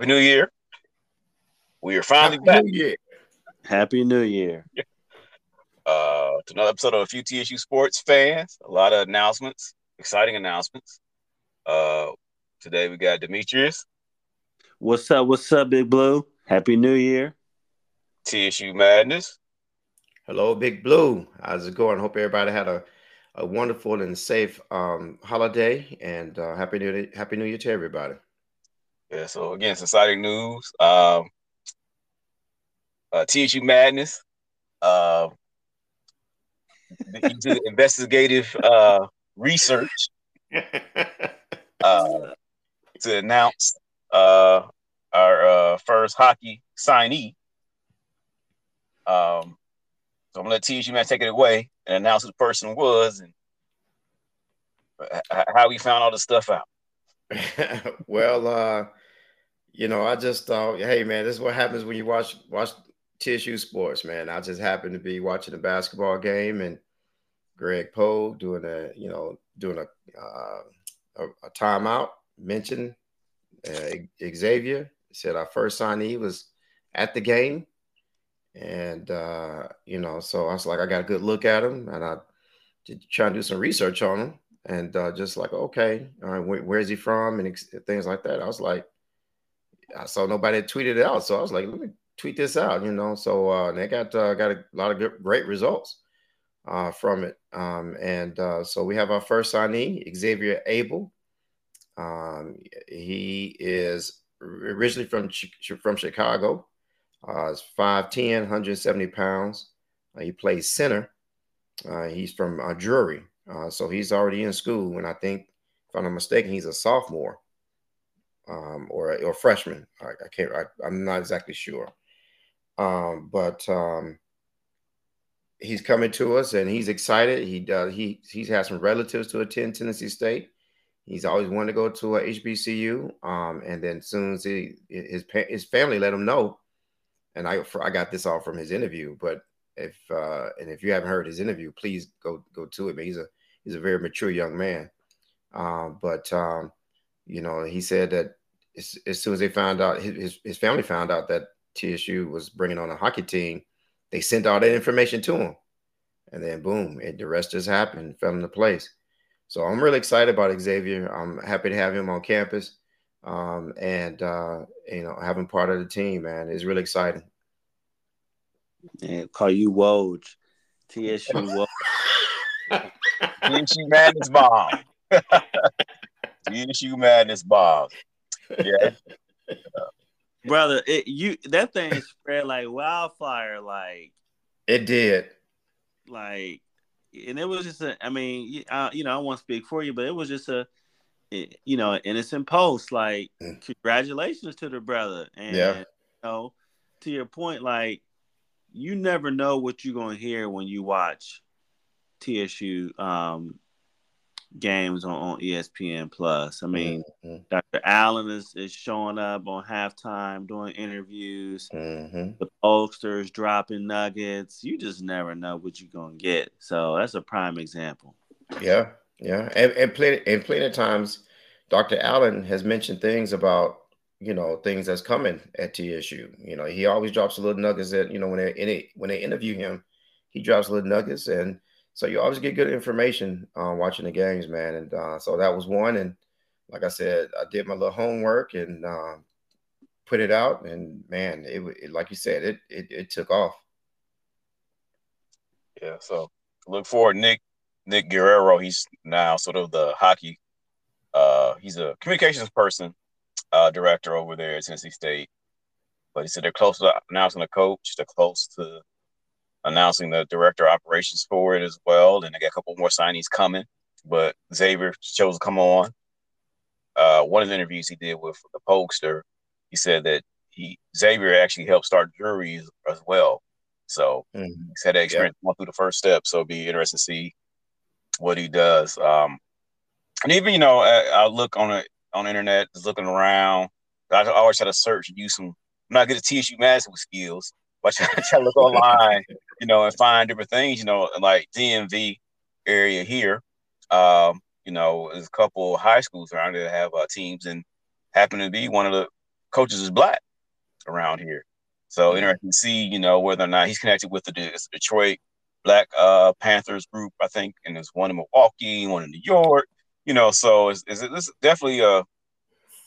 Happy New Year. We are finally Happy back. New Year. Happy New Year. Uh, to another episode of a few TSU sports fans. A lot of announcements, exciting announcements. Uh, today we got Demetrius, What's up? What's up, Big Blue? Happy New Year. TSU Madness, Hello, Big Blue. How's it going? Hope everybody had a, a wonderful and safe um, holiday and uh, happy new happy New Year to everybody. Yeah, so again, some exciting news. Um, uh, TSU Madness. Uh, he did investigative uh, research uh, to announce uh, our uh, first hockey signee. Um, so I'm gonna let TSU man take it away and announce who the person was and h- h- how we found all this stuff out. well, uh, you know, I just thought, hey man, this is what happens when you watch watch TSU sports, man. I just happened to be watching a basketball game and Greg Poe doing a, you know, doing a uh, a, a timeout mentioned uh, Xavier said our first signee was at the game, and uh, you know, so I was like, I got a good look at him, and I did try and do some research on him, and uh, just like, okay, all right, where, where's he from, and ex- things like that. I was like, I saw nobody tweeted it out, so I was like, let me tweet this out, you know. So uh, they got uh, got a lot of good, great results uh, from it, um, and uh, so we have our first signee, Xavier Abel. Um, he is originally from from Chicago. Uh, is 5'10, 170 pounds. Uh, he plays center. Uh, he's from Drury. So he's already in school. And I think, if I'm not mistaken, he's a sophomore um, or, or freshman. I, I can't, I, I'm not exactly sure. Um, but um, he's coming to us and he's excited. He does, he, he's had some relatives to attend Tennessee State. He's always wanted to go to a HBCU. Um, and then soon as he, his, his family let him know, and I I got this all from his interview. But if uh, and if you haven't heard his interview, please go go to it. He's a he's a very mature young man. Um, but um, you know, he said that as, as soon as they found out, his, his family found out that TSU was bringing on a hockey team, they sent all that information to him, and then boom, it, the rest just happened, fell into place. So I'm really excited about Xavier. I'm happy to have him on campus um, and uh, you know having part of the team, man, is really exciting. And call you Woj. TSU Woj. TSU Madness bomb. TSU Madness bomb. Yeah, Brother, it, you that thing spread like wildfire, like It did. like and it was just a i mean y- uh, you know i won't speak for you but it was just a you know innocent post like Mm. congratulations to the brother and Yeah. you know to your point like you never know what you're to hear when you watch tsu um games on, on espn plus i mean Mhm, dr allen is, is showing up on halftime doing interviews mhm. the dropping nuggets. You just never know what you're gonna get. So that's a prime example. Yeah, yeah, and and plenty and plenty of times, Dr. Allen has mentioned things about you know things that's coming at TSU. You know, he always drops a little nuggets that you know when they when they interview him, he drops little nuggets, and so you always get good information uh, watching the games, man. And uh, so that was one, and like I said, I did my little homework and uh, put it out, and man, it, it like you said, it it, it took off. yeah. So look forward, Nick Nick Guerrero. He's now sort of the hockey. Uh, he's a communications person, uh, director over there at Tennessee State. But he said they're close to announcing a coach. They're close to announcing the director of operations for it as well. And they got a couple more signees coming. But Xavier chose to come on. Uh, one of the interviews he did with the Pokester, he said that he Xavier actually helped start Drury's as well. So Mhm. he's had that experience going through the first step. So it'll be interesting to see what he does. Um, and even you know, I, I look on it on the internet, just looking around. I always try to search and use some. I'm not good at TSU mathematical skills, but I try, try to look online, you know, and find different things. You know, like DMV area here. Um, you know, there's a couple high schools around there that have uh, teams, and happen to be one of the coaches is black around here. So interesting to see, you know, whether or not he's connected with the, the Detroit Black uh, Panthers group, I think, and there's one in Milwaukee, one in New York. You know, so it's, it's, it's definitely a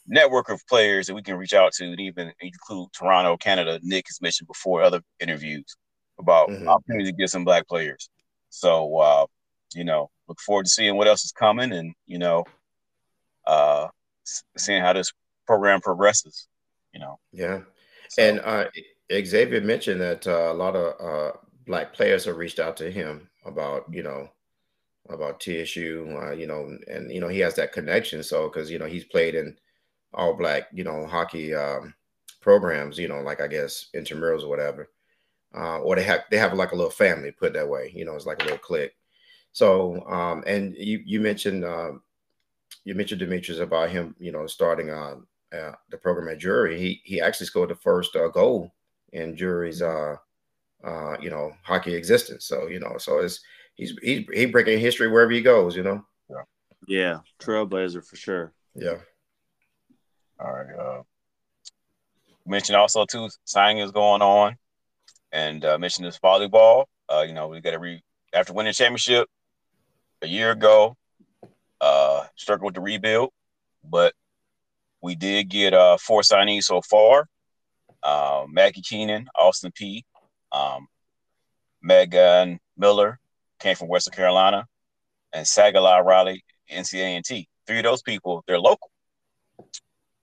network of players that we can reach out to, and even include Toronto, Canada. Nick has mentioned before other interviews about mm-hmm. opportunity to get some black players. So, uh, you know, look forward to seeing what else is coming, and you know, uh, seeing how this program progresses. You know, yeah. So, and uh, Xavier mentioned that uh, a lot of uh, black players have reached out to him about you know about TSU, uh, you know, and you know he has that connection. So because you know he's played in all black, you know, hockey um, programs, you know, like I guess intramurals or whatever, uh, or they have they have like a little family, put that way, you know, it's like a little clique. So um, and you you mentioned uh, you mentioned Demetrius about him, you know, starting on uh, the program at Drury. He he actually scored the first uh, goal in Drury's uh, uh, you know, hockey existence. So, you know, so it's he's he's he breaking history wherever he goes, you know. Yeah. Yeah, trailblazer for sure. Yeah. All right. Uh mentioned also too signing is going on and uh mentioned this volleyball. Uh, you know, we gotta re after winning championship a year ago, uh struggled with the rebuild, but we did get uh four signees so far. Uh, Maggie Keenan, Austin P, um, Megan Miller came from Western Carolina, and Sagala Riley, NCANT. Three of those people, they're local.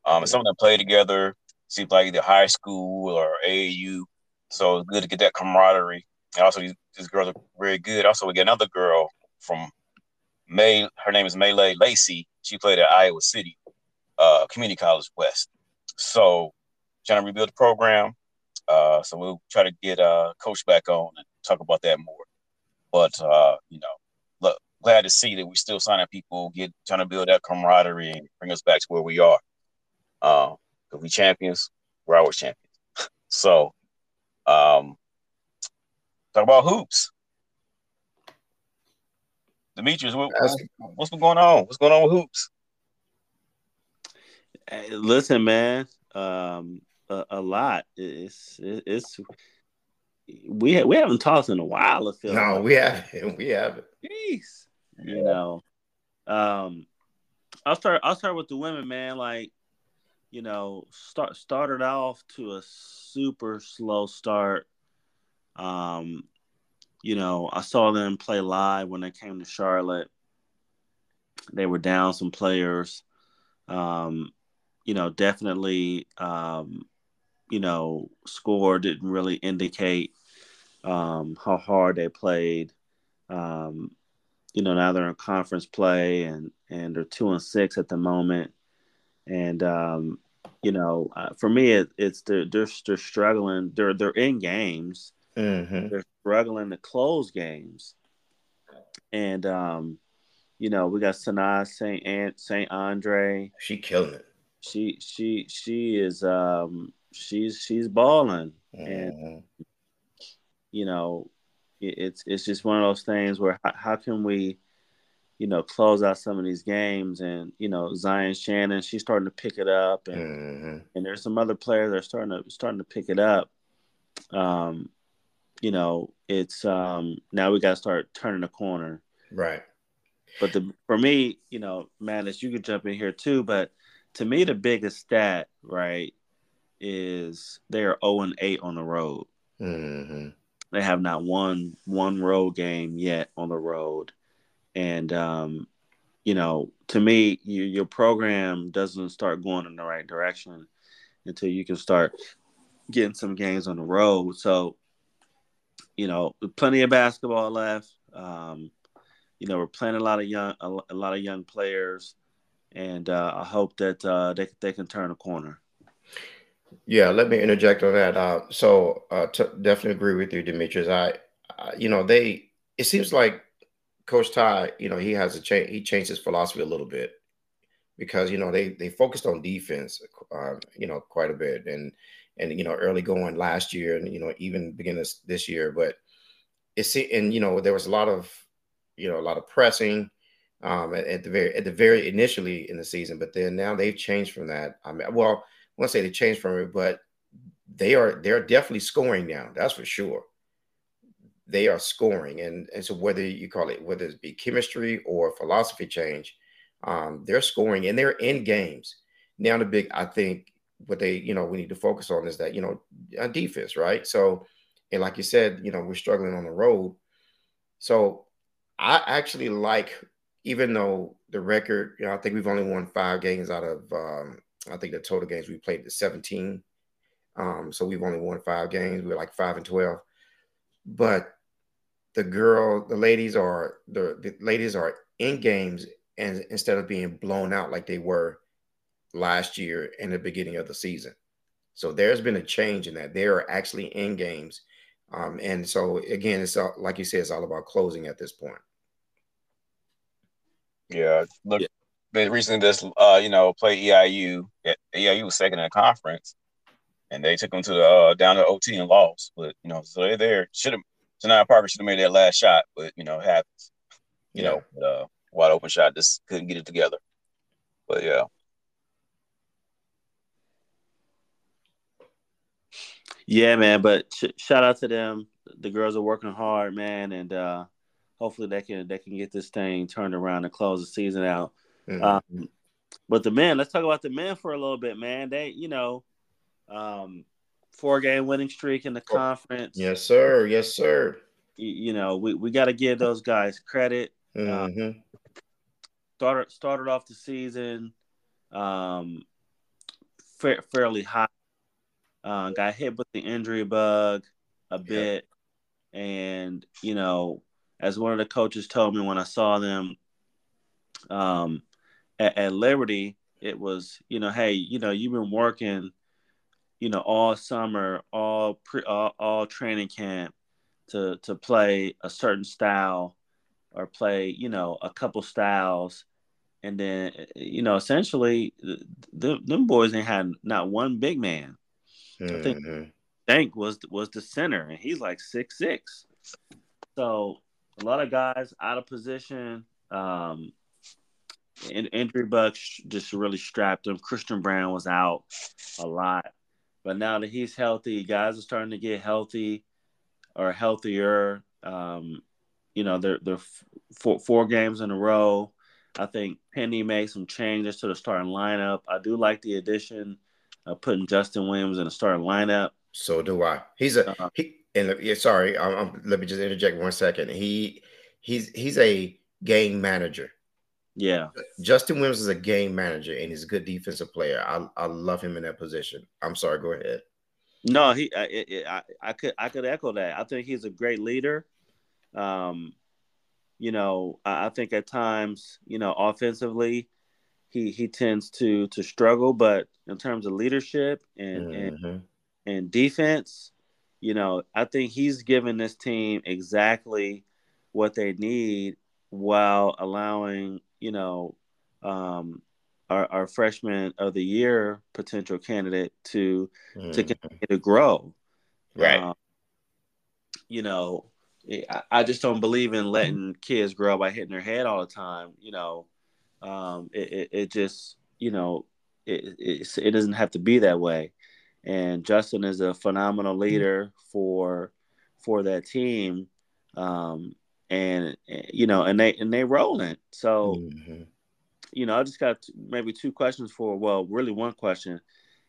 Um, some of them play together, seems like either high school or AAU. So it's good to get that camaraderie. And also, these, these girls are very good. Also, we get another girl from May. Her name is Maylay Lacey. She played at Iowa City uh, Community College West. So, trying to rebuild the program. Uh, so we'll try to get uh, Coach back on and talk about that more. But uh, you know, look, glad to see that we're still signing people, get trying to build that camaraderie and bring us back to where we are. Uh, we champions, we're always champions. so, um, talk about hoops. Demetrius, what, what's been going on? What's going on with hoops? Hey, listen, man. Um, a, a lot. It's it's we we haven't talked in a while. I feel no, like. we haven't. We haven't. Jeez, you know. Um, I'll start. I'll start with the women, man. Like, you know, start started off to a super slow start. Um, you know, I saw them play live when they came to Charlotte. They were down some players. Um, you know, definitely um, you know, score didn't really indicate um, how hard they played. Um, you know, now they're in conference play and and they're two and six at the moment. And um, you know, uh, for me, it, it's they're, they're they're struggling. They're they're in games. Mm-hmm. They're struggling to close games. And um, you know, we got Sanaa Saint Saint Andre. She killing it. She she she is um she's she's balling, mm-hmm. and you know, it, it's it's just one of those things where how, how, can we, you know, close out some of these games, and you know, Zion Shannon, she's starting to pick it up, and mm-hmm. and there's some other players that are starting to starting to pick it up. Um, you know, it's um now we got to start turning the corner, right? But the for me, you know, Madness, you could jump in here too, but to me, the biggest stat, right, is they are 0 and 8 on the road. Mm-hmm. They have not won one road game yet on the road. And, um, you know, to me, you, your program doesn't start going in the right direction until you can start getting some games on the road. So, you know, plenty of basketball left. Um, you know, we're playing a lot of young, a, a lot of young players, and uh, I hope that uh, they they can turn a corner. Yeah, let me interject on that. Uh, so uh, t- definitely agree with you, Demetrius. I, I, you know, they. It seems like Coach Ty, you know, he has a change. He changed his philosophy a little bit because you know they they focused on defense, uh, you know, quite a bit, and and you know early going last year, and you know even beginning this, this year. But it's and you know there was a lot of you know a lot of pressing um, at, at the very at the very initially in the season, but then now they've changed from that. I mean, well won't say they changed from it, but they are they're definitely scoring now. That's for sure. They are scoring, and and so whether you call it whether it be chemistry or philosophy change, um, they're scoring and they're in games. Now the big, I think, what they you know we need to focus on is that you know defense, right? So, and like you said, you know we're struggling on the road. So I actually like, even though the record, you know, I think we've only won five games out of, um, I think the total games we played is 17. Um, so we've only won five games. We're like five and 12. But the girl, the ladies are, the, the ladies are in games and instead of being blown out like they were last year in the beginning of the season. So there's been a change in that. They are actually in games. Um, and so again, it's all, like you said, it's all about closing at this point. Yeah, look, yeah. they recently just uh, you know play EIU. EIU was second in the conference, and they took them to the uh, down to OT and lost. But you know, so they're there. Should have Tonight Parker should have made that last shot, but you know, it happens. You yeah. know, uh, wide open shot, just couldn't get it together. But yeah. Yeah, man. But sh- shout out to them. The girls are working hard, man, and uh, hopefully they can they can get this thing turned around and close the season out. Mm-hmm. Um, but the men, let's talk about the men for a little bit, man. They, you know, um, four game winning streak in the oh, conference. Yes, sir. Yes, sir. You, know, we, we got to give those guys credit. Mm-hmm. Um, started started off the season um, fa- fairly hot. Uh, got hit with the injury bug a bit, and you know as one of the coaches told me when I saw them um, at, at, Liberty, it was, you know, hey, you know, you've been working, you know, all summer, all pre, all, all training camp to to play a certain style or play, you know, a couple styles, and then, you know, essentially, the, them boys ain't had not one big man. Mm-hmm. I think. Dank was was the center, and he's like six six. So a lot of guys out of position. Um, and injury bugs just really strapped him. Christian Brown was out a lot, but now that he's healthy, guys are starting to get healthy or healthier. Um, you know, they're they're four, four games in a row. I think Penny made some changes to the starting lineup. I do like the addition of putting Justin Williams in the starting lineup. So do I. He's a uh, he and yeah, sorry, I'm, I'm, let me just interject one second. He he's he's a game manager. Yeah, Justin Williams is a game manager and he's a good defensive player. I I love him in that position. I'm sorry, go ahead. No, he I, I, I could I could echo that. I think he's a great leader. Um, you know, I, I think at times, you know, offensively, he he tends to to struggle, but in terms of leadership and mm-hmm. and, and defense, you know, I think he's given this team exactly what they need while allowing, you know, um, our, our freshman of the year potential candidate to mm. to continue to grow. Right. Um, you know, I, I, just don't believe in letting kids grow by hitting their head all the time. You know, um, it, it, it just, you know, it, it, it doesn't have to be that way and Justin is a phenomenal mm-hmm. leader for for that team. Um, and you know, and they and they rolling. So, mm-hmm. you know, I just got maybe two questions for. Well, really, one question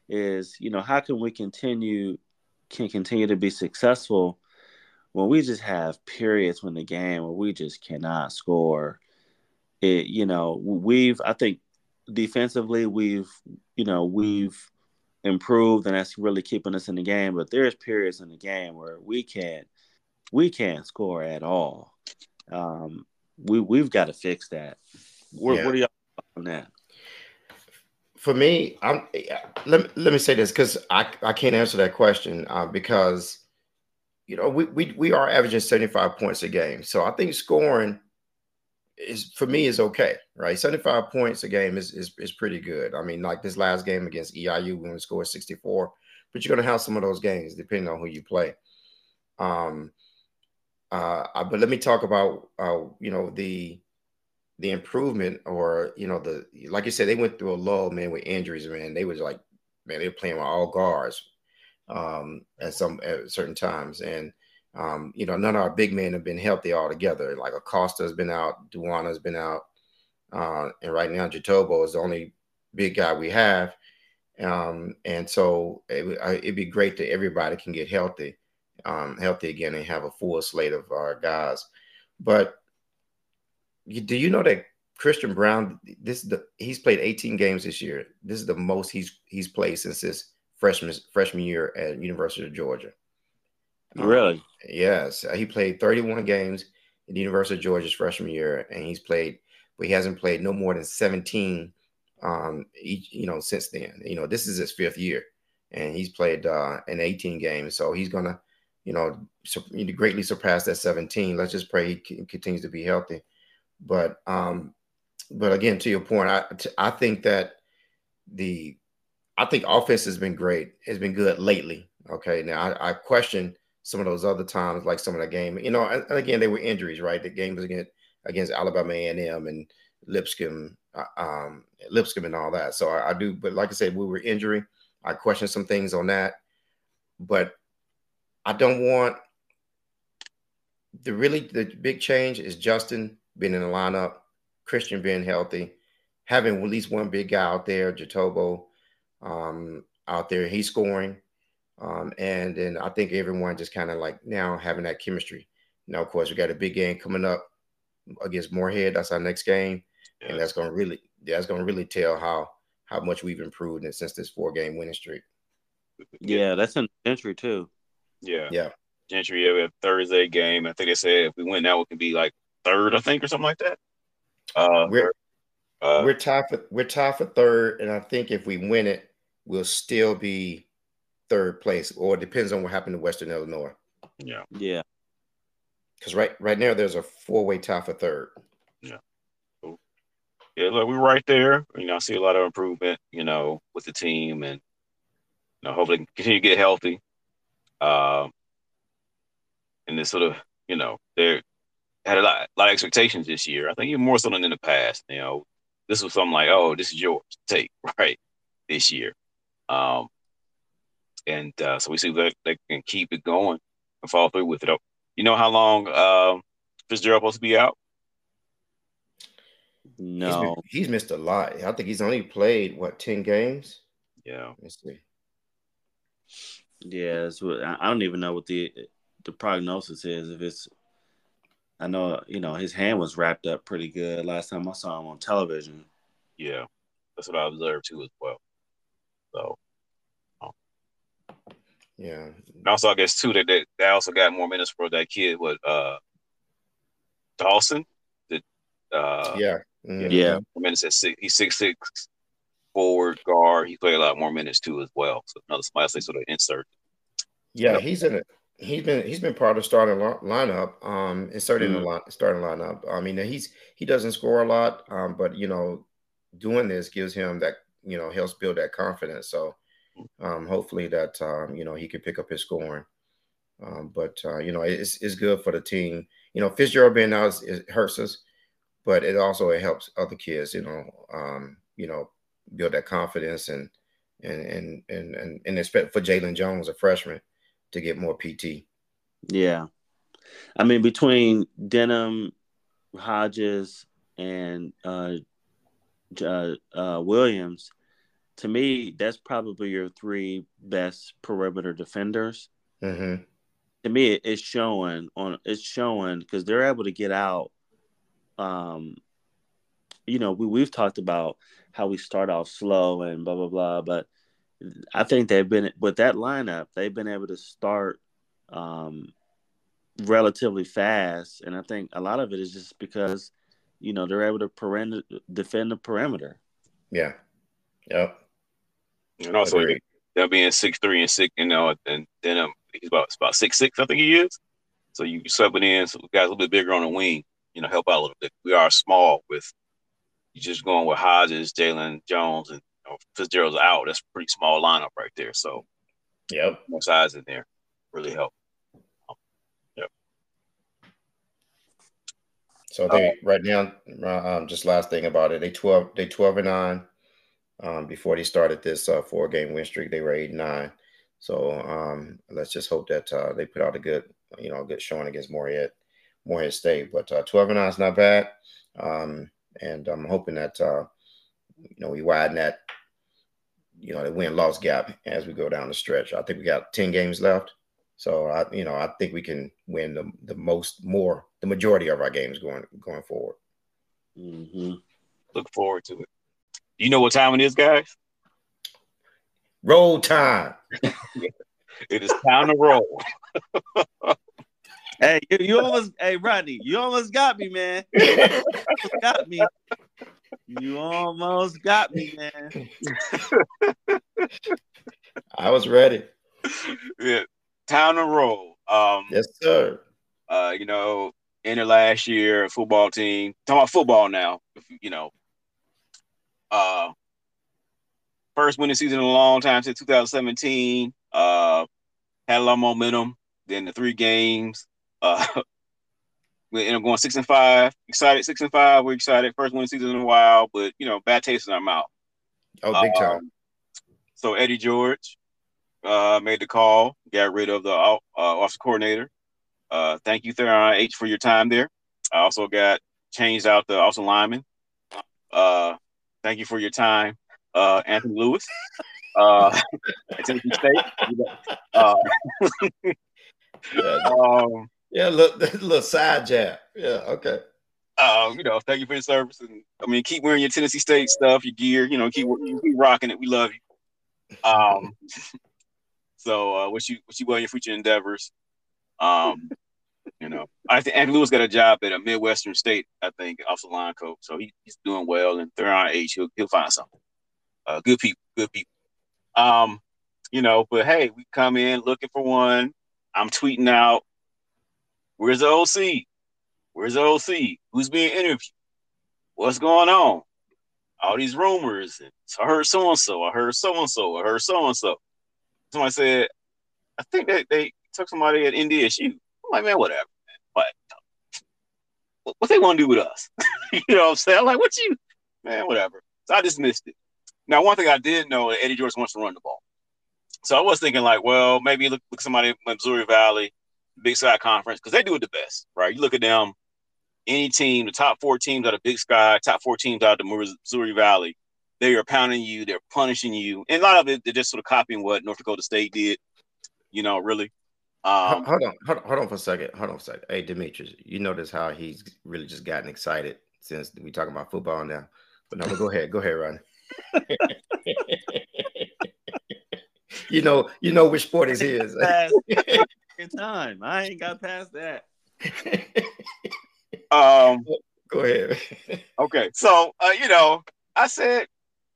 is, you know, how can we continue can continue to be successful when we just have periods when the game where we just cannot score. It, you know, we've I think defensively we've you know we've improved and that's really keeping us in the game. But there's periods in the game where we can't we can't score at all. Um, we we've got to fix that. What, yeah. what are y'all on that? For me, I'm let, let me say this because I, I can't answer that question uh, because you know we, we we are averaging 75 points a game. So I think scoring is for me is okay, right? 75 points a game is, is is pretty good. I mean, like this last game against EIU we scored 64, but you're gonna have some of those games depending on who you play. Um uh but let me talk about uh you know the the improvement or you know the like you said they went through a lull man with injuries man they was like man, they were playing with all guards um, at some at certain times, and um, you know, none of our big men have been healthy altogether. Like Acosta has been out, Duana has been out, uh, and right now Jatobo is the only big guy we have. Um, and so it, would be great that everybody can get healthy, um, healthy again, and have a full slate of our guys. But you, do you know that Christian Brown? This is the he's played 18 games this year. This is the most he's he's played since his freshman freshman year at University of Georgia. Really? Um, yes, he played 31 games at the University of Georgia's freshman year, and he's played, but he hasn't played no more than 17 um, each, you know, since then. You know, this is his fifth year, and he's played uh, in 18 games. So he's gonna, you know, greatly surpass that 17. Let's just pray he continues to be healthy. But, um, but again, to your point, I I think that the I think offense has been great. It's been good lately. Okay, now I, I question some of those other times, like some of the game. You know, and, and again, they were injuries, right? The game was against against Alabama A&M and Lipscomb uh, um, Lipscomb and all that. So I, I, do, but like I said, we were injury. I question some things on that, but I don't want the really the big change is Justin being in the lineup, Christian being healthy, having at least one big guy out there, Jatobo, um, out there, he's scoring. Um, and then I think everyone just kind of like now having that chemistry. Now, of course, we got a big game coming up against Morehead. That's our next game and that's going to really that's going to really tell how how much we've improved since this four game winning streak. Yeah, that's an entry too. Yeah, yeah. Gentry, yeah, we have Thursday game. I think they said if we win now, we can be like third, I think, or something like that. Uh, we're uh, we're tied for we're tied for third, and I think if we win it, we'll still be third place, or it depends on what happened to Western Illinois. Yeah, yeah. Because right right now there's a four way tie for third yeah, yeah. look, we're right there. You know, I see a lot of improvement, you know, with the team and you know, hopefully continue to get healthy. Um, and this sort of, you know, they had a lot, a lot of expectations this year. I think even more so than in the past. You know, this was something like, oh, this is yours, take right this year. Um, and uh, so we see that they can keep it going and follow through with it. You know how long uh, Fitzgerald supposed to be out? No, he's, he's, missed a lot. I think he's only played what ten games. Yeah, let's see. Yeah, what, I don't even know what the the prognosis is. If it's, I know you know his hand was wrapped up pretty good last time I saw him on television. Yeah, that's what I observed too as well. So, um, yeah. And also, I guess too that they, they also got more minutes for that kid with uh Dawson. That uh yeah Mm-hmm. Yeah. Minutes at six. He's six six forward guard. He played a lot more minutes too as well. So another somebody else they sort of insert. Yeah, he's in it. He's been he's been part of the starting lineup, um, inserted mm-hmm. in the line, starting lineup. I mean, he's he doesn't score a lot, um, but you know, doing this gives him that you know helps build that confidence. So, um, hopefully that um, you know he can pick up his scoring. Um, but uh, you know, it's it's good for the team. You know, Fitzgerald being out it hurts us but it also it helps other kids, you know, um, you know, build that confidence and and and and and, and expect for Jalen Jones, a freshman, to get more PT. Yeah, I mean between Denham, Hodges, and uh, uh, uh, Williams, to me, that's probably your three best perimeter defenders. Mm-hmm. To me, it's showing on it's showing because they're able to get out um, you know, we we've talked about how we start off slow and blah blah blah, but I think they've been with that lineup, they've been able to start um, relatively fast, and I think a lot of it is just because you know they're able to perimeter, defend the perimeter. Yeah. Yep. And also, them being six three and six, you know, and then um, he's about about six six, I think he is. So you sub it in, so guys a little bit bigger on the wing you know, help out a little bit. We are small with you just going with Hodges, Jalen Jones, and you know, Fitzgerald's out. That's a pretty small lineup right there. So, yep, more size in there really help. Um, yep. So they right now, uh, um, just last thing about it, they twelve, they twelve and nine. Um, before they started this uh, four game win streak, they were eight and nine. So um, let's just hope that uh, they put out a good, you know, good showing against Morehead, Morehead State. But uh, 12 and 9 is not bad. Um, and I'm hoping that, uh, you know, we widen that, you know, the win loss gap as we go down the stretch. I think we got 10 games left. So I, you know, I think we can win the, the most, more, the majority of our games going going forward. Mm-hmm. Look forward to it. You know what time it is, guys? Roll time. it is time to roll. hey, you, you, almost, hey Rodney, you almost got me, man. You got me. You almost got me, man. I was ready. Yeah, time to roll. Um, yes, sir. Uh, you know, in the last year, football team. Talking about football now. You know, uh, first winning season in a long time since 2017. Uh, had a lot of momentum. Then the three games. Uh, we end up going six and five. Excited, six and five. We're excited. First winning season in a while, but you know, bad taste in our mouth. Oh, big time. Um, so Eddie George uh, made the call, got rid of the uh, office coordinator. Uh, thank you, Theron Aych, for your time there. I also got changed out the also lineman. Uh, thank you for your time uh, Anthony Lewis uh, Tennessee State. Uh, um, yeah, look, a little side jab. Yeah, okay. Um, you know, thank you for your service, and I mean, keep wearing your Tennessee State stuff, your gear. You know, keep keep rocking it. We love you. Um, so uh, wish you wish you well in your future endeavors. Um, you know, I think Anthony Lewis got a job at a Midwestern state, I think, off the line coach. So he, he's doing well, and Theron Aych, he'll he'll find something. Uh, good people, good people. Um, you know, but hey, we come in looking for one. I'm tweeting out, where's the OC? Where's the OC? Who's being interviewed? What's going on? All these rumors. I heard so and so. I heard so and so. I heard so and so. Somebody said, I think that they took somebody at NDSU. I'm like, man, whatever. Man. What, what they want to do with us? you know what I'm saying? I'm like, what you, man, whatever. So I dismissed it. Now, one thing I did know, Eddie George wants to run the ball. So I was thinking like, well, maybe look, look somebody in Missouri Valley, Big Sky Conference, because they do it the best, right? You look at them, any team, the top four teams out of Big Sky, top four teams out of the Missouri Valley, they are pounding you, they're punishing you, and a lot of it they're just sort of copying what North Dakota State did. You know, really. Um, hold on, hold on, hold on for a second. Hold on for a second. Hey, Demetrius, you notice how he's really just gotten excited since we talking about football now. But no, but go ahead, go ahead, Ronnie. you know, you know which sport is his. Good time. I ain't got past that. Um, go ahead. okay, so uh, you know, I said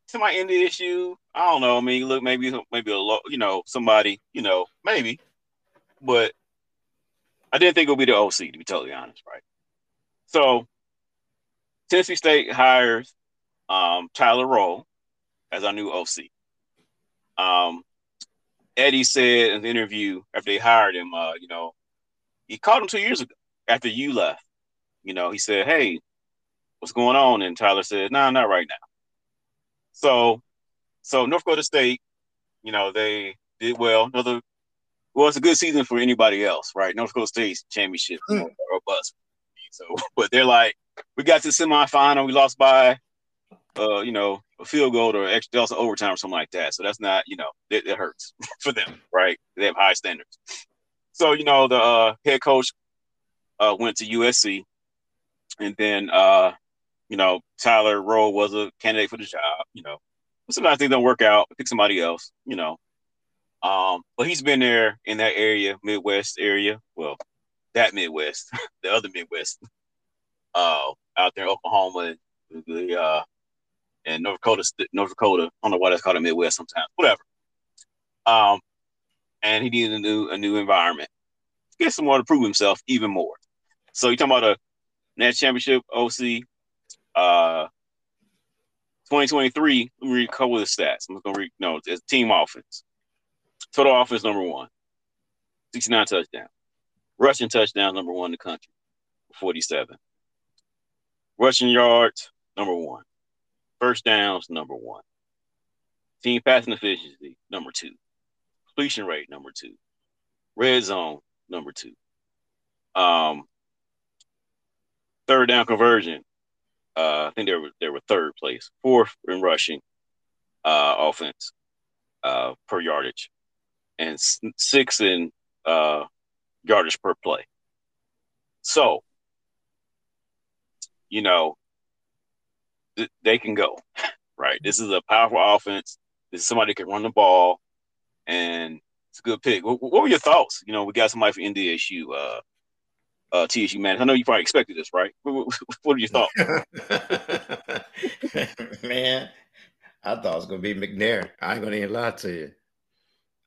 to my NDSU, I don't know. I mean, look, maybe maybe a lot, you know, somebody, you know, maybe, but I didn't think it would be the OC to be totally honest, right? So Tennessee State hires um, Tyler Roehl, as our new OC. Um, Eddie said in the interview after they hired him, uh, you know, he called him two years ago after you left. You know, he said, "Hey, what's going on?" And Tyler said, "No, nah, not right now." So, so North Dakota State, you know, they did well. Another, well, it's a good season for anybody else, right? North Dakota State's championship, mm. or bust. So, but they're like, we got to the semifinal, we lost by uh, you know, a field goal or extra also overtime or something like that. So that's not, you know, it, it hurts for them, right? They have high standards. So, you know, the uh, head coach uh, went to USC, and then, uh, you know, Tyler Roehl was a candidate for the job. You know, sometimes things don't work out. Pick somebody else. You know, um, but he's been there in that area, Midwest area. Well, that Midwest, the other Midwest, uh, out there, Oklahoma, the uh, and North Dakota, North Dakota. I don't know why that's called a Midwest sometimes. Whatever. Um, and he needed a new a new environment. Get someone to prove himself even more. So you talking about a net championship OC, uh, 2023. Let me read a couple of the stats. I'm gonna read. No, it's team offense. Total offense number one, 69 touchdowns. Rushing touchdowns number one in the country, 47. Rushing yards number one. First downs, number one. Team passing efficiency, number two. Completion rate, number two. Red zone, number two. Um, third down conversion, uh, I think they were they were third place. Fourth in rushing, uh, offense, uh, per yardage, and six in uh, yardage per play. So, you know, th- they can go, right? This is a powerful offense. This is somebody can run the ball, and it's a good pick. What, what were your thoughts? You know, we got somebody from NDSU, uh, uh, TSU man. I know you probably expected this, right? What, what are your thoughts? man, I thought it was gonna be McNair. I ain't gonna even lie to you.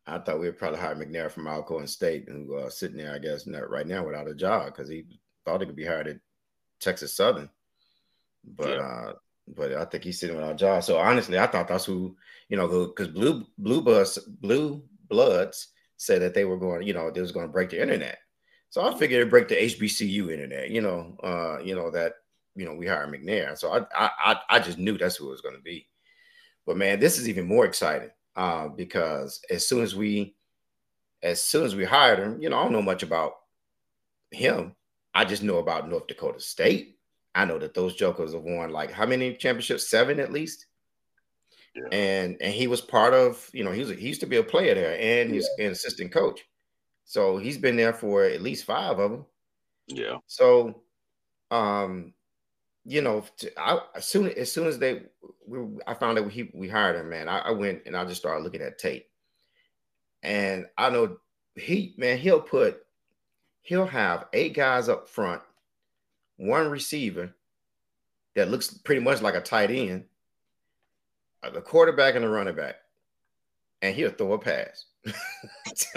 I thought we would probably hire McNair from Alcorn State, who uh, sitting there, I guess, not right now without a job because he thought he could be hired at Texas Southern, but yeah. uh, but I think he's sitting without job. So honestly, I thought that's who you know because blue blue bus blue bloods said that they were going, you know, they was going to break the internet. So I figured it'd break the HBCU internet, you know, uh, you know that you know we hired McNair. So I I I just knew that's who it was going to be. But man, this is even more exciting uh, because as soon as we, as soon as we hired him, you know, I don't know much about him. I just know about North Dakota State. I know that those jokers have won like how many championships? Seven at least. Yeah. And and he was part of, you know, he was he used to be a player there and he's yeah. an assistant coach. So he's been there for at least five of them. Yeah. So um you know, I, as soon as soon as they, we, I found that he, we hired him, man. I, I, went and I just started looking at tape, and I know he, man, he'll put, he'll have eight guys up front, one receiver that looks pretty much like a tight end, the quarterback and the running back, and he'll throw a pass.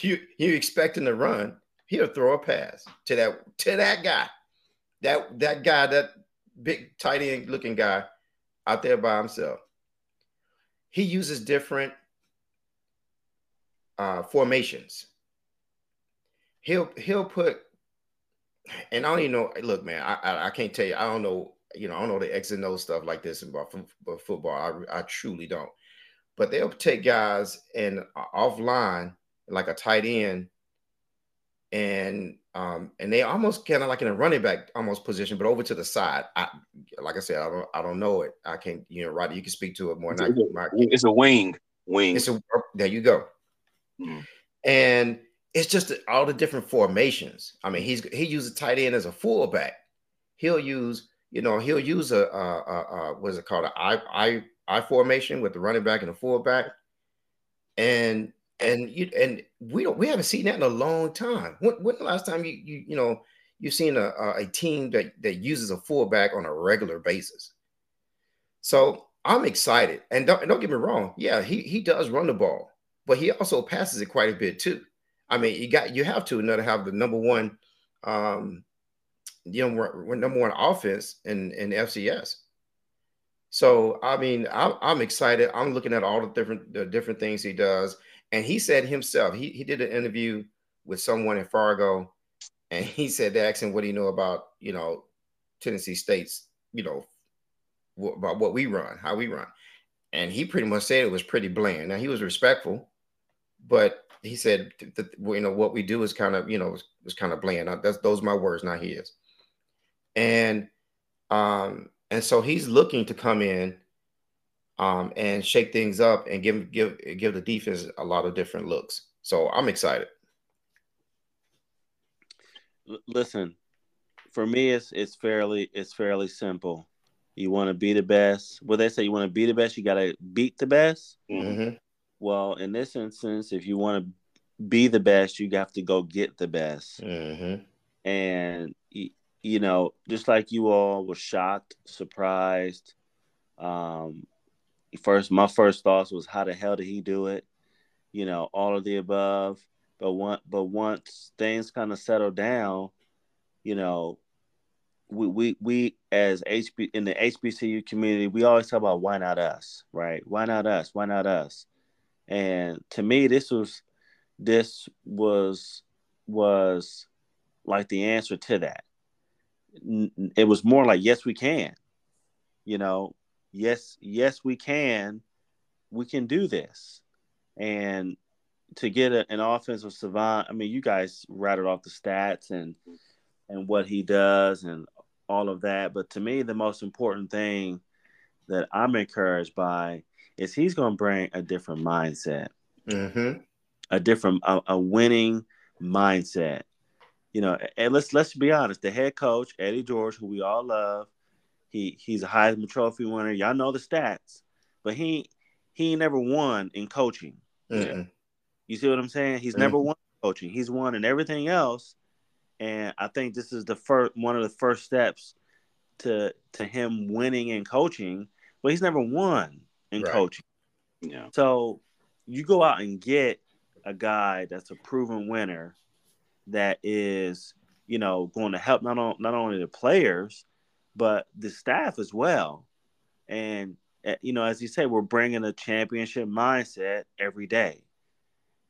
you you expecting to run, he'll throw a pass to that to that guy that that guy, that big tight end looking guy out there by himself, he uses different uh, formations. He'll he'll put, and I don't even know. Look, man, I, I, I can't tell you. I don't know. You know, I don't know the X and O stuff like this about football. I I truly don't. But they'll take guys and uh, offline like a tight end, and um, and they almost kind of like in a running back almost position, but over to the side. I, like I said, I don't, I don't know it. I can't, you know, Roddy, You can speak to it more. It's, a, it's a wing, wing. It's a there you go. Mm-hmm. And it's just all the different formations. I mean, he's he uses tight end as a fullback. He'll use, you know, he'll use a, a, a, a what is it called, a I I I formation with the running back and the fullback, and and you and we don't we haven't seen that in a long time. When, when the last time you you you know you've seen a, a team that that uses a fullback on a regular basis? So I'm excited, and don't don't get me wrong. Yeah, he he does run the ball, but he also passes it quite a bit too. I mean, you got you have to in order to have the number one, um, you know, number one offense in in FCS. So I mean, I'm, I'm excited. I'm looking at all the different the different things he does. And he said himself, he, he did an interview with someone in Fargo, and he said they asked him, What do you know about, you know, Tennessee State's, you know, about what we run, how we run. And he pretty much said it was pretty bland. Now he was respectful, but he said that you know what we do is kind of you know was, was kind of bland. That's those are my words, not his. And um and so he's looking to come in um, and shake things up and give give give the defense a lot of different looks. So I'm excited. Listen, for me, it's it's fairly it's fairly simple. You want to be the best. Well, they say you want to be the best, you got to beat the best. Mm-hmm. Well, in this instance, if you want to be the best, you have to go get the best. Mm-hmm. And you know, just like you all were shocked, surprised, um, first my first thoughts was how the hell did he do it? You know, all of the above. But one but once things kind of settle down, you know, we we we as HB in the HBCU community, we always talk about why not us, right? Why not us? Why not us? And to me, this was this was was like the answer to that. It was more like yes, we can. You know, yes, yes, we can. we can do this. And to get a, an offensive savant, I mean, you guys rattled off the stats and and what he does and all of that. But to me, the most important thing that I'm encouraged by is he's going to bring a different mindset, mm-hmm. a different, a, a, winning mindset. You know, and let's let's be honest. The head coach Eddie George, who we all love, he he's a Heisman Trophy winner. Y'all know the stats, but he he never won in coaching. Mm-mm. You see what I'm saying? He's mm-hmm. never won in coaching. He's won in everything else, and I think this is the first one of the first steps to to him winning in coaching. But he's never won in right. coaching. Yeah. So you go out and get a guy that's a proven winner that is, you know, going to help not on, not only the players but the staff as well. And eh, you know, as you say, we're bringing a championship mindset every day.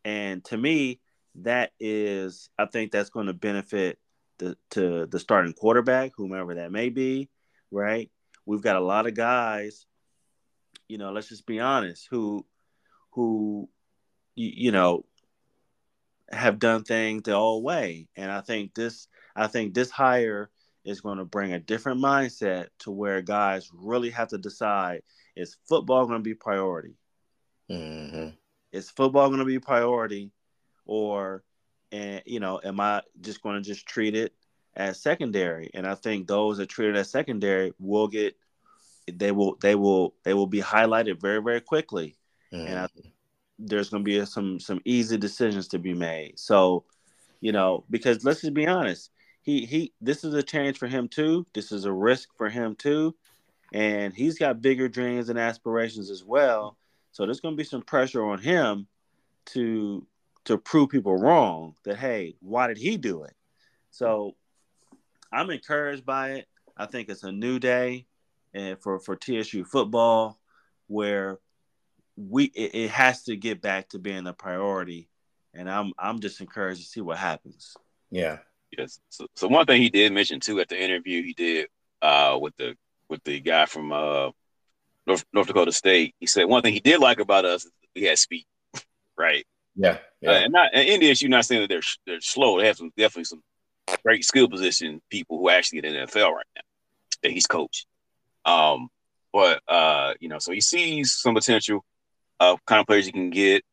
And to me, that is, I think that's going to benefit the to the starting quarterback, whomever that may be, right? We've got a lot of guys, you know, let's just be honest, who who you, you know have done things the old way. And I think this I think this hire is going to bring a different mindset to where guys really have to decide is football going to be priority? Mm-hmm. Is football going to be priority, or and you know, am I just going to just treat it as secondary? And I think those that treat it as secondary will get they will they will they will be highlighted very very quickly, mm-hmm. and I, mm-hmm. there's going to be some some easy decisions to be made. So, you know, because let's just be honest, he he this is a change for him too. This is a risk for him too. And he's got bigger dreams and aspirations as well. So there's going to be some pressure on him to to prove people wrong that hey, why did he do it? So I'm encouraged by it. I think it's a new day and for for TSU football where we it, it has to get back to being a priority and I'm I'm just encouraged to see what happens. Yeah. Yes. So, so one thing he did mention too at the interview he did uh, with the with the guy from uh, North, North Dakota State, he said one thing he did like about us is we had speed, right? Yeah. yeah. Uh, and not and Indians, you're not saying that they're they're slow. They have some definitely some great skill position people who actually get in the NFL right now that he's coached. Um, but uh, you know, so he sees some potential of kind of players you can get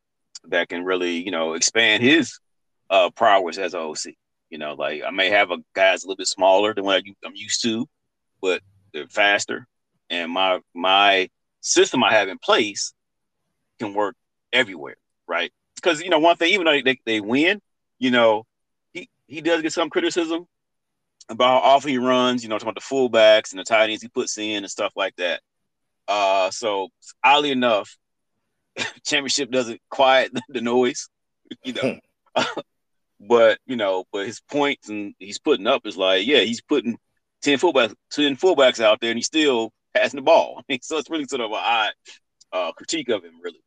that can really, you know, expand his uh prowess as a OC. You know, like I may have a guys a little bit smaller than what I'm used to, but they're faster. And my my system I have in place can work everywhere, right? Because you know, one thing, even though they, they win, you know, he he does get some criticism about how often he runs, you know, talking about the fullbacks and the tight ends he puts in and stuff like that. Uh, so oddly enough, championship doesn't quiet the noise, you know. But you know, but his points and he's putting up is like, yeah, he's putting ten fullbacks, ten fullbacks out there, and he's still passing the ball. I mean, so it's really sort of an odd uh, critique of him, really.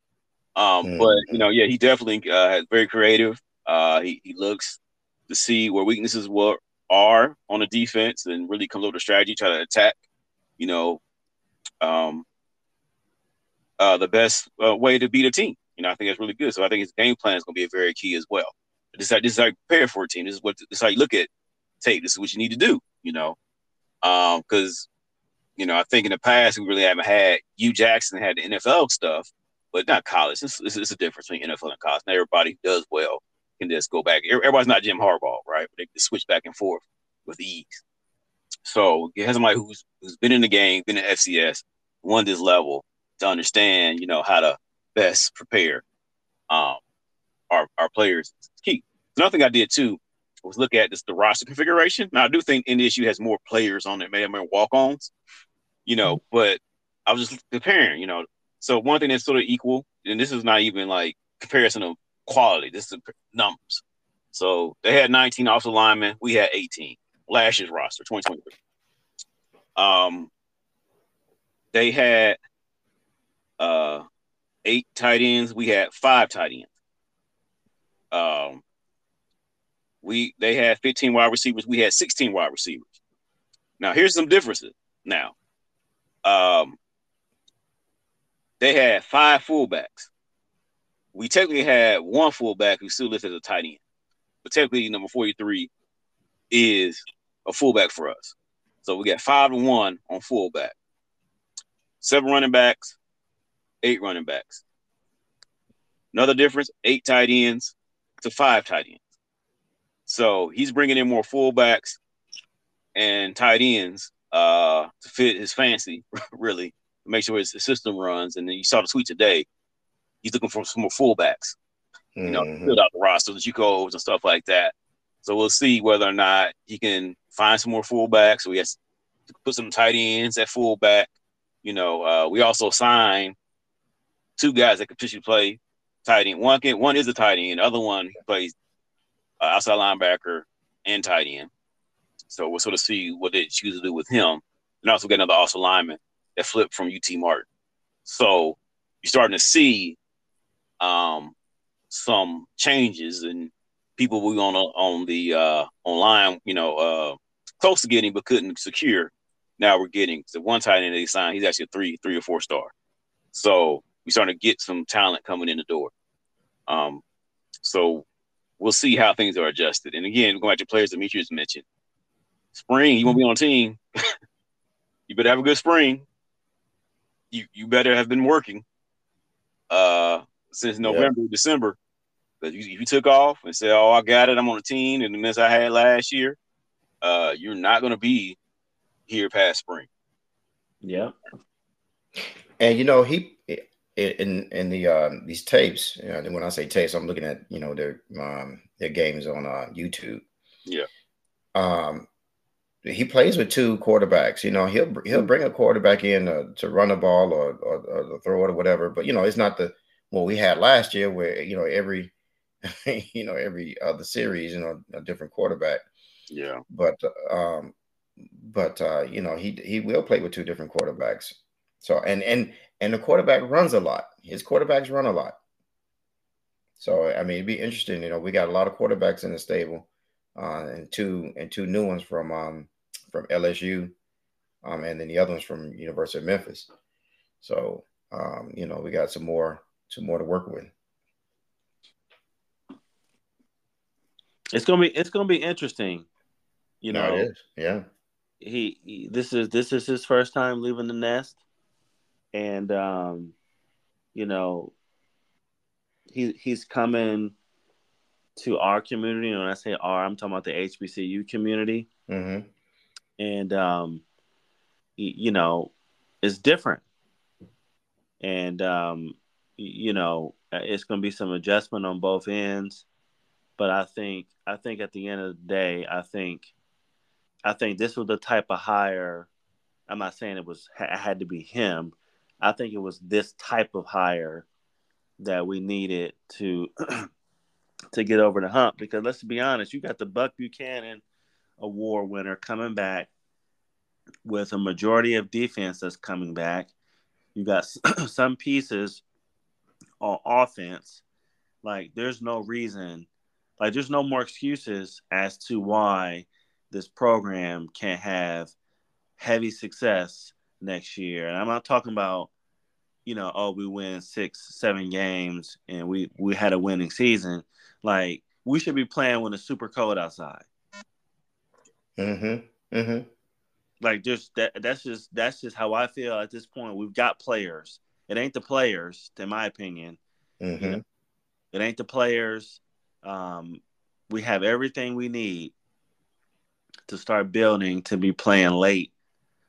Um, mm-hmm. But you know, yeah, he definitely uh, very creative. Uh, he, he looks to see where weaknesses were are on the defense and really comes up with a strategy, try to attack. You know, um, uh, the best uh, way to beat a team. You know, I think that's really good. So I think his game plan is going to be a very key as well. This is how this is how you prepare for a team. This is what this is how you look at tape. This is what you need to do. You know, because um, you know I think in the past we really haven't had. Hue Jackson had the NFL stuff, but not college. It's, it's a difference between NFL and college. Not everybody does well can just go back. Everybody's not Jim Harbaugh, right? They switch back and forth with ease. So have somebody who's who's been in the game, been in FCS, won this level to understand, you know, how to best prepare um, our, our players is key. Another thing I did too was look at this the roster configuration. Now I do think NDSU has more players on it, maybe more walk-ons, you know, but I was just comparing, you know. So one thing that's sort of equal, and this is not even like comparison of quality, this is numbers. So they had 19 offensive linemen, we had 18. Last year's roster, 2023. Um they had uh eight tight ends, we had five tight ends. Um, we they had 15 wide receivers. We had 16 wide receivers. Now here's some differences. Now, um, they had five fullbacks. We technically had one fullback who still listed as a tight end, but technically number 43 is a fullback for us. So we got five to one on fullback, seven running backs, eight running backs. Another difference: eight tight ends to five tight ends. So he's bringing in more fullbacks and tight ends uh, to fit his fancy, really, make sure his system runs. And then you saw the tweet today. He's looking for some more fullbacks, you know, mm-hmm. build out the roster, the Jacobs and stuff like that. So we'll see whether or not he can find some more fullbacks. So he has to put some tight ends at fullback. You know, uh, we also signed two guys that could potentially play tight end. One can one is a tight end. The other one plays uh, outside linebacker and tight end. So we'll sort of see what they choose to do with him. And also get another also lineman that flipped from UT Martin. So you're starting to see um, some changes and people we on on the uh, online, you know, uh, close to getting but couldn't secure. Now we're getting the one tight end they signed. He's actually a three, three or four star. So we're starting to get some talent coming in the door. Um, so we'll see how things are adjusted. And again, going back to players Demetrius mentioned, spring, you won't be on a team. you better have a good spring. You you better have been working uh since November, yeah. December. Because if you took off and said, "Oh, I got it, I'm on a team," and the miss I had last year, uh, you're not going to be here past spring. Yeah. And you know he in in the um, these tapes. You know, when I say tapes, I'm looking at you know their um, their games on uh, YouTube. Yeah. Um, he plays with two quarterbacks. You know, he'll he'll bring a quarterback in uh, to run a ball or, or, or throw it or whatever. But you know, it's not the what we had last year where you know every you know every other series you know a different quarterback. Yeah. But um, but uh, you know he he will play with two different quarterbacks. So and and and the quarterback runs a lot. His quarterbacks run a lot. So I mean, it'd be interesting. You know, we got a lot of quarterbacks in the stable, uh, and two and two new ones from um, from LSU, um, and then the other ones from University of Memphis. So um, you know, we got some more some more to work with. It's gonna be it's gonna be interesting. You know, no, it is. Yeah. He, he, this is this is his first time leaving the nest, and um, you know, he he's coming to our community. And when I say our, I'm talking about the HBCU community. Mm-hmm and um, you know, it's different, and um, you know, uh, it's going to be some adjustment on both ends. But I think, I think at the end of the day, I think, I think this was the type of hire. I'm not saying it was had to be him. I think it was this type of hire that we needed to to get over the hump. Because let's be honest, you got the Buck Buchanan award winner coming back with a majority of defense that's coming back. You got some pieces on offense. Like there's no reason, like there's no more excuses as to why this program can't have heavy success next year. And I'm not talking about, you know, oh, we win six, seven games and we we had a winning season. Like we should be playing when it's super cold outside. Mm-hmm. Mm-hmm. Like just that that's just that's just how I feel at this point. We've got players. It ain't the players, in my opinion. Mm-hmm. You know, it ain't the players. Um, we have everything we need to start building to be playing late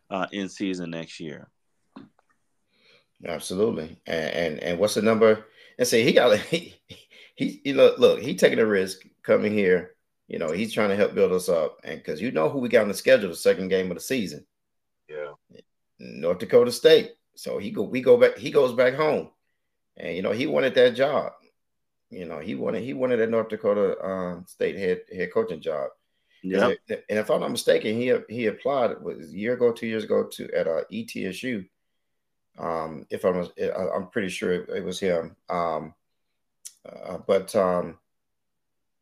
uh, in season next year. Absolutely. And and, and what's the number? And say he got he, he, he look look he taking a risk coming here you know, he's trying to help build us up, and because you know who we got on the schedule, the second game of the season. Yeah, North Dakota State. So he go, we go back. He goes back home, and you know he wanted that job. You know he wanted he wanted that North Dakota uh, State head head coaching job. Yeah, and if I'm not mistaken, he he applied was a year ago, two years ago to at uh, ETSU. Um, if I'm I'm pretty sure it, it was him. Um, uh, but um,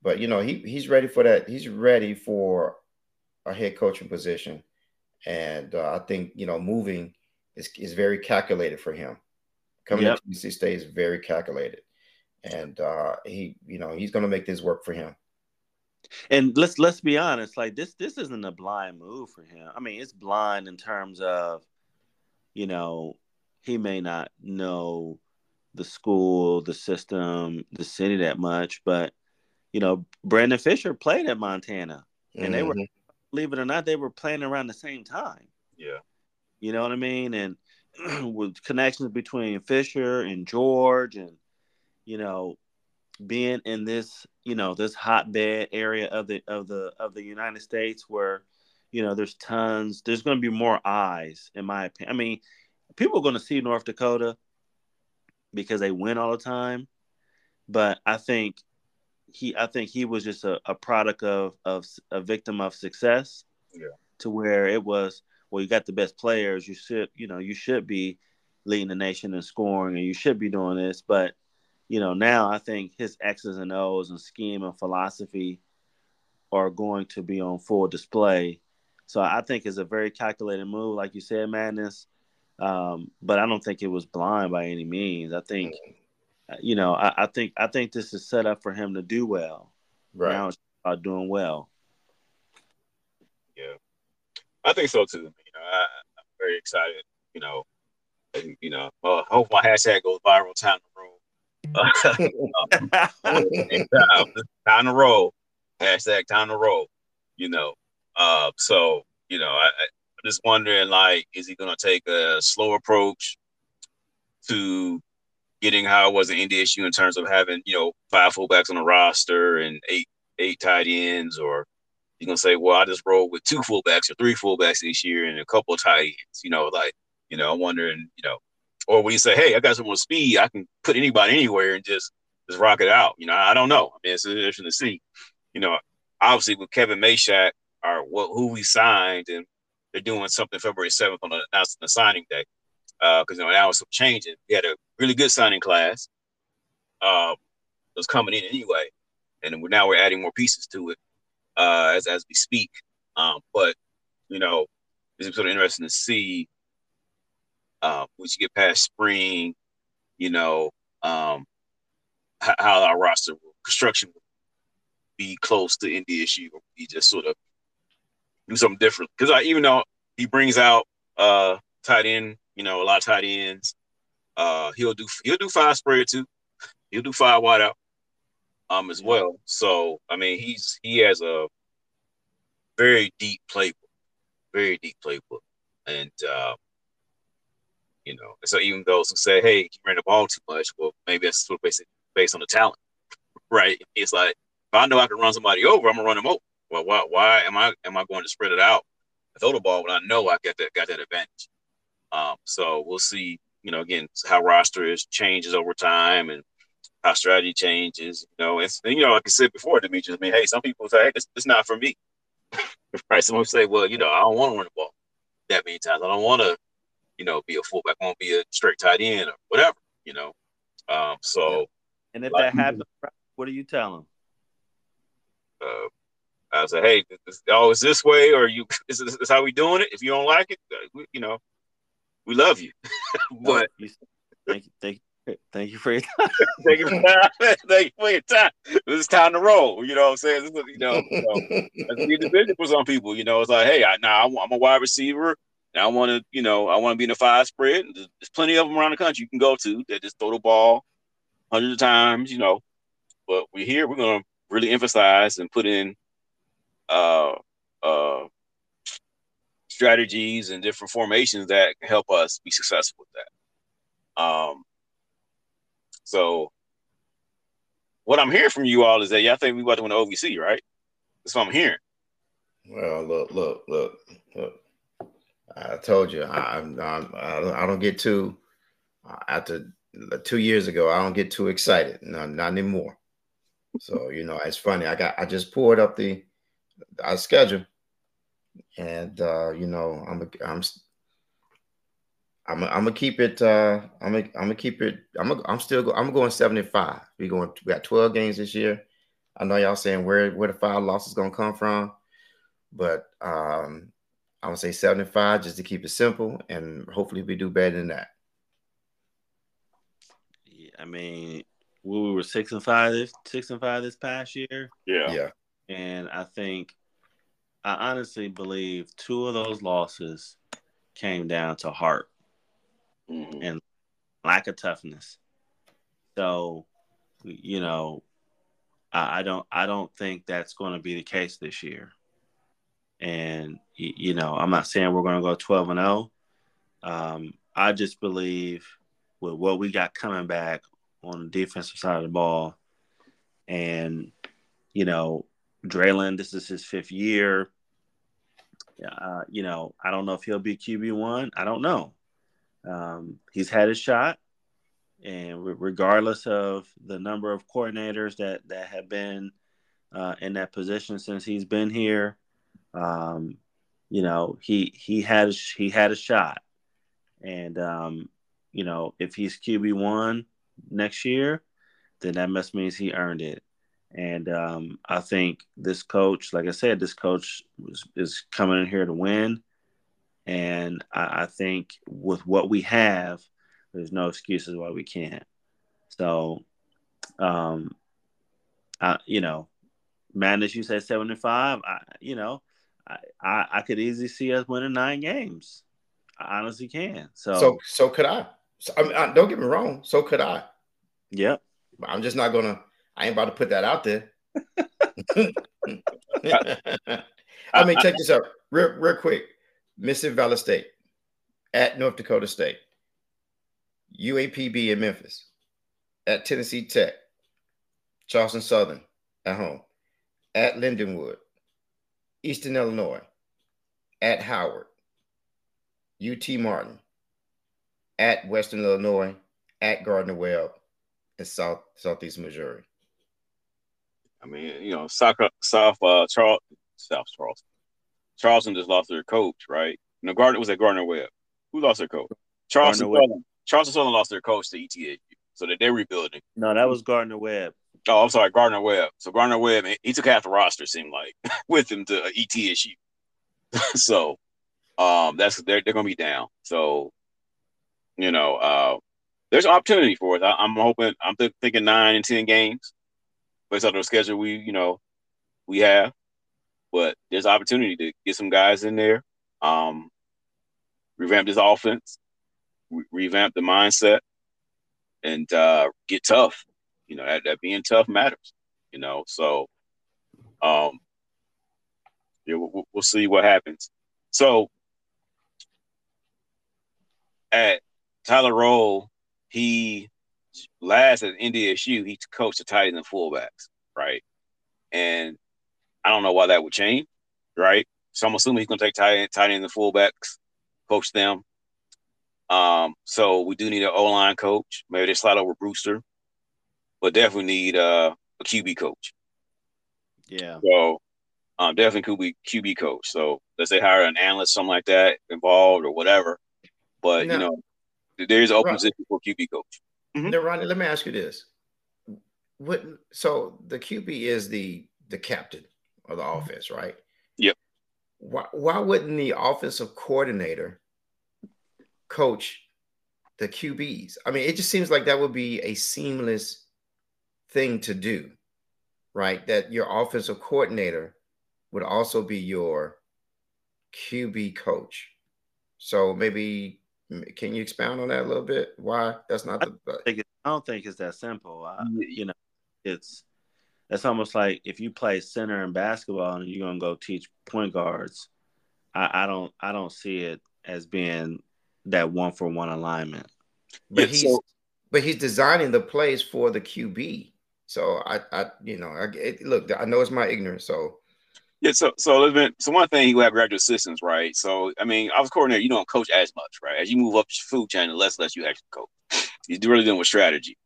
but you know, he he's ready for that. He's ready for a head coaching position, and uh, I think you know, moving is is very calculated for him. coming yep. into NC State is very calculated, and uh, he, you know, he's going to make this work for him. And let's let's be honest, like this this isn't a blind move for him. I mean, it's blind in terms of, you know, he may not know the school, the system, the city that much, but you know, Brandon Fisher played at Montana, and mm-hmm. they were, mm-hmm. believe it or not, they were playing around the same time. Yeah, you know what I mean, and with connections between Fisher and George, and you know, being in this, you know, this hotbed area of the of the of the United States where, you know, there's tons, there's going to be more eyes, in my opinion. I mean, people are going to see North Dakota because they win all the time, but I think he, I think he was just a, a product of of a victim of success. Yeah. To where it was, well, you got the best players. You should, you know, you should be leading the nation in scoring, and you should be doing this, but you know, now I think his X's and O's and scheme and philosophy are going to be on full display. So I think it's a very calculated move, like you said, Madness. Um, but I don't think it was blind by any means. I think, uh, you know, I, I, think I think this is set up for him to do well. Right now, it's about doing well. Yeah, I think so too. I, am very excited. You know, and, you know, uh, I hope my hashtag goes viral time to roll. time to roll. Hashtag time to roll. You know. Uh, so you know, I, I, am just wondering, like, is he gonna take a slow approach to getting how it was an NDSU in terms of having you know five fullbacks on the roster and eight eight tight ends, or you gonna say, well, I just roll with two fullbacks or three fullbacks this year and a couple of tight ends. You know, like you know, I'm wondering, you know, or when you say, "Hey, I got some more speed, I can put anybody anywhere and just just rock it out." You know, I don't know. I mean, it's interesting to see. You know, obviously with Kevin Mayshak or what who we signed, and they're doing something February seventh on the announcing the signing day, because uh, you know now it's changing. We had a really good signing class. Uh, was coming in anyway, and now we're adding more pieces to it uh, as as we speak. Um, but you know, it's sort of interesting to see uh, once you get past spring, you know, um, how, how our roster construction will be close to NDSU, or he just sort of do something different. Because I even though he brings out uh, tight end, you know, a lot of tight ends, uh, he'll do he'll do five spread too. He'll do five wide out um as well. So I mean, he's he has a very deep playbook, very deep playbook, and uh, you know. so even those who say, "Hey, you ran the ball too much," well, maybe that's sort of based based on the talent, right? It's like if I know I can run somebody over, I'm gonna run them over. Well, why, why am I am I going to spread it out, I throw the ball when I know I got that got that advantage? Um, so we'll see. You know, again, how roster is changes over time and how strategy changes. You know, and, and you know, like I said before, Demetrius. I mean, hey, some people say, "Hey, this, this is not for me." right? Some people say, "Well, you know, I don't want to run the ball that many times. I don't want to you know, be a fullback, I won't be a straight tight end or whatever, you know. Um, so, and if like, that happens, what do you tell them? Uh, I say, hey, this, oh, is this way, or you is this, is how we doing it? If you don't like it, uh, we, you know, we love you, but thank you, thank you, thank you for your time. thank you for thank you for your time. It's time to roll. You know what I'm saying? Is, you know, you know the for some people. You know, it's like, hey, I, now nah, I'm a wide receiver. Now I want to, you know, I want to be in a five spread. There's, plenty of them around the country you can go to that just throw the ball hundreds of times, you know. But we're here. We're gonna really emphasize and put in uh, uh, strategies and different formations that can help us be successful with that. Um, so what I'm hearing from you all is that y'all think we about to win the OVC, right? That's what I'm hearing. Well, look, look, look, look. I told you, I, I, I don't get too after two years ago. I don't get too excited. No, not anymore. So you know, it's funny. I got I just pulled up the our schedule, and uh, you know, I'm I'm I'm gonna keep it. Uh, I'm gonna I'm gonna keep it. I'm a, I'm still go, I'm going 75. We going. We got 12 games this year. I know y'all saying where where the five losses gonna come from, but um, I would say 75 just to keep it simple, and hopefully we do better than that. Yeah, I mean, we were six and five this six and five this past year. Yeah. Yeah. And I think I honestly believe two of those losses came down to heart Mhm. and lack of toughness. So, you know, I, I don't I don't think that's going to be the case this year. And you know, I'm not saying we're going to go 12 and 0. Um, I just believe with what we got coming back on the defensive side of the ball, and you know, Draylen, this is his fifth year. Uh, you know, I don't know if he'll be QB one. I don't know. Um, he's had his shot, and regardless of the number of coordinators that that have been uh, in that position since he's been here, um, you know, he he had a, he had a shot, and um, you know, if he's QB one next year, then that must means he earned it. And um, I think this coach, like I said, this coach was, is coming in here to win. And I, I think with what we have, there's no excuses why we can't. So, um, I, you know, Madness, you said 75. I, you know, I, I, I could easily see us winning nine games. I honestly can. So, So so could I. So, I mean, I, don't get me wrong. So could I. yep. But I'm just not gonna. I ain't about to put that out there. I mean, check this out real, real quick. Mississippi Valley State at North Dakota State, UAPB in Memphis, at Tennessee Tech, Charleston Southern at home, at Lindenwood, Eastern Illinois, at Howard, UT Martin, at Western Illinois, at Gardner Webb, and South Southeast Missouri. I mean, you know, South South uh Charles South Charleston. Charleston just lost their coach, right? No, Gardner was at Gardner Webb. Who lost their coach? Charleston Southern. Charleston Southern lost their coach to ETSU, so that they're rebuilding. No, that was Gardner Webb. Oh, I'm sorry, Gardner Webb. So Gardner Webb, he took half the roster, seemed like, with him to E ETSU. so, um, that's they're they're gonna be down. So, you know, uh, there's opportunity for us. I, I'm hoping. I'm th- thinking nine and ten games based on the schedule we, you know, we have. But there's opportunity to get some guys in there, um, revamp this offense, re- revamp the mindset, and uh, get tough. You know, that, that being tough matters. You know, so um, yeah, we'll, we'll see what happens. So at Tyler Roehl, he last at NDSU, he coached the tight ends and fullbacks, right? And I don't know why that would change, right? So I'm assuming he's going to take tight, end- tight ends and fullbacks, coach them. Um, so we do need an O line coach. Maybe they slide over Brewster, but definitely need uh, a QB coach. Yeah. So um, definitely QB QB coach. So let's say hire an analyst, something like that, involved or whatever. But No. you know, there is an open Right. position for QB coach. Mhm. Now, Ronnie, let me ask you this: What? So the QB is the the captain of the offense, right? Yep. Why Why wouldn't the offensive coordinator coach the QBs? I mean, it just seems like that would be a seamless thing to do, right? That your offensive coordinator would also be your QB coach. So maybe can you expound on that a little bit? Why that's not the I think it, I don't think it's that simple. I, you know, it's it's almost like if you play center in basketball and you're gonna go teach point guards. I, I don't I don't see it as being that one for one alignment. but Yeah, he's so- but he's designing the plays for the QB. So I, I you know, I it, look, I know it's my ignorance. So Yeah, so so let's been, so one thing you have graduate assistants, right? So I mean, I was coordinator. You don't coach as much, right? As you move up the food chain, the less less you actually coach. You're really dealing with strategy.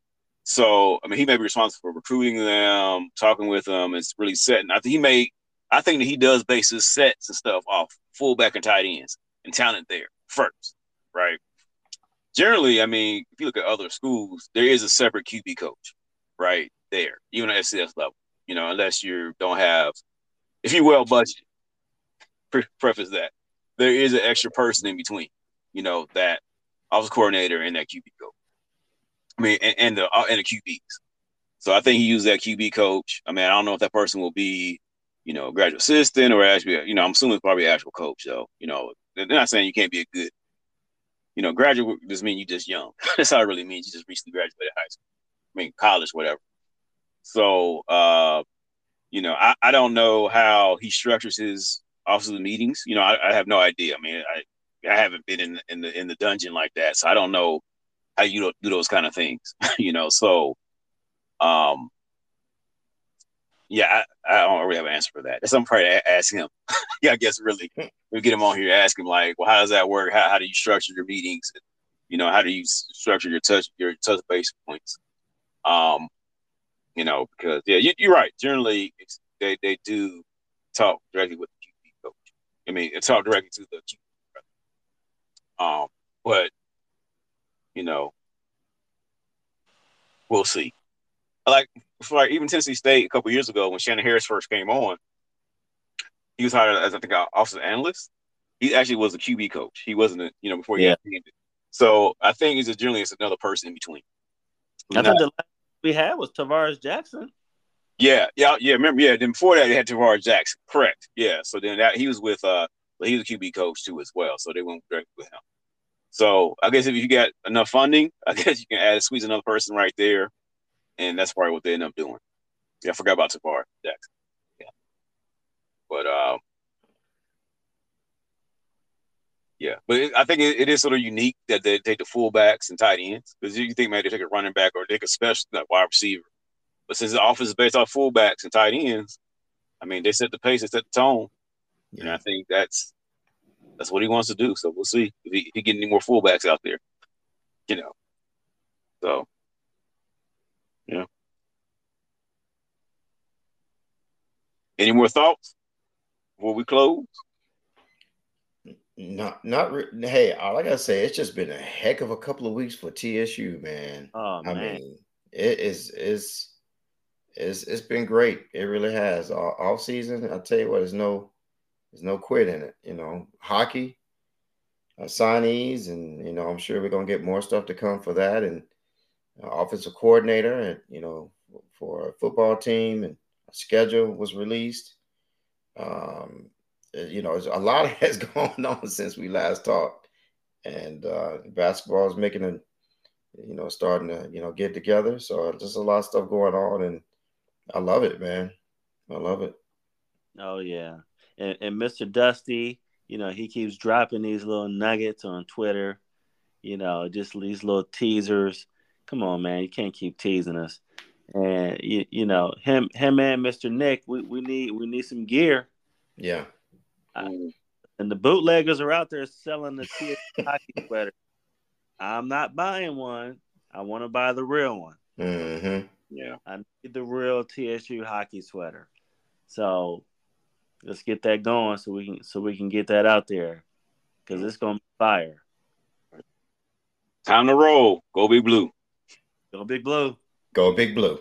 So I mean, he may be responsible for recruiting them, talking with them, and really setting. I think he may. I think that he does base his sets and stuff off fullback and tight ends and talent there first, right? Generally, I mean, if you look at other schools, there is a separate QB coach, right there, even at FCS level. You know, unless you don't have if you well budgeted, pre- preface that there is an extra person in between, you know, that office coordinator and that QB coach. I mean, and, and the uh, and the QBs. So I think he used that QB coach. I mean, I don't know if that person will be, you know, a graduate assistant or actually, you know, I'm assuming it's probably actual coach. though. you know, they're not saying you can't be a good, you know, graduate doesn't mean you just young. That's how it really means. You just recently graduated high school. I mean, college, whatever. So, uh, you know, I, I don't know how he structures his offices meetings. You know, I, I have no idea. I mean, I I haven't been in in the in the dungeon like that, so I don't know how you do those kind of things. you know, so um, yeah, I, I, don't really have an answer for that. That's something probably to ask him. yeah, I guess really we get him on here, ask him like, well, how does that work? How, how do you structure your meetings? You know, how do you structure your touch your touch base points? Um, you know, because yeah, you, are right. Generally, they they do talk directly with the QB coach. I mean, talk directly to the QB. Um, but you know, we'll see. Like for like even Tennessee State a couple years ago when Shannon Harris first came on, he was hired as I think an offensive analyst. He actually was a QB coach. He wasn't, a, you know, before he yeah. So I think it's just generally it's another person in between. I think the last we had was Tarvaris Jackson. Yeah, yeah, yeah. Remember, yeah. Then before that, they had Tarvaris Jackson. Correct. Yeah. So then that he was with uh, he was a QB coach too as well. So they went directly with him. So I guess if you got enough funding, I guess you can add squeeze another person right there, and that's probably what they end up doing. Yeah, I forgot about Tarvaris Jackson. Yeah, but um, yeah, but it, I think it, it is sort of unique that they take the fullbacks and tight ends because you think maybe they take a running back or take a special like wide receiver, but since the offense is based off fullbacks and tight ends, I mean they set the pace, they set the tone, yeah. and I think that's that's what he wants to do. So we'll see if he, he get any more fullbacks out there, you know. So, yeah. Any more thoughts before we close? Not, not. Re- hey, all I gotta say, it's just been a heck of a couple of weeks for TSU, man. Oh I man, mean, it is is it's it's been great. It really has. All, all season, I'll tell you what, there's no there's no quit in it. You know, hockey uh, signees, and you know, I'm sure we're gonna get more stuff to come for that, and uh, offensive coordinator, and you know, for a football team, and a schedule was released. Um, you know, a lot has gone on since we last talked, and uh, basketball is making a, you know, starting to you know get together. So just a lot of stuff going on, and I love it, man. I love it. Oh yeah, and, and Mr. Dusty, you know, he keeps dropping these little nuggets on Twitter. You know, just these little teasers. Come on, man, you can't keep teasing us. And you, you know, him, him, and Mr. Nick, we, we need we need some gear. Yeah. And the bootleggers are out there selling the TSU hockey sweater. I'm not buying one. I want to buy the real one. Mm-hmm. Yeah. I need the real TSU hockey sweater. So let's get that going so we can so we can get that out there because it's gonna be fire. Time to roll. Go big blue. Go big blue. Go big blue.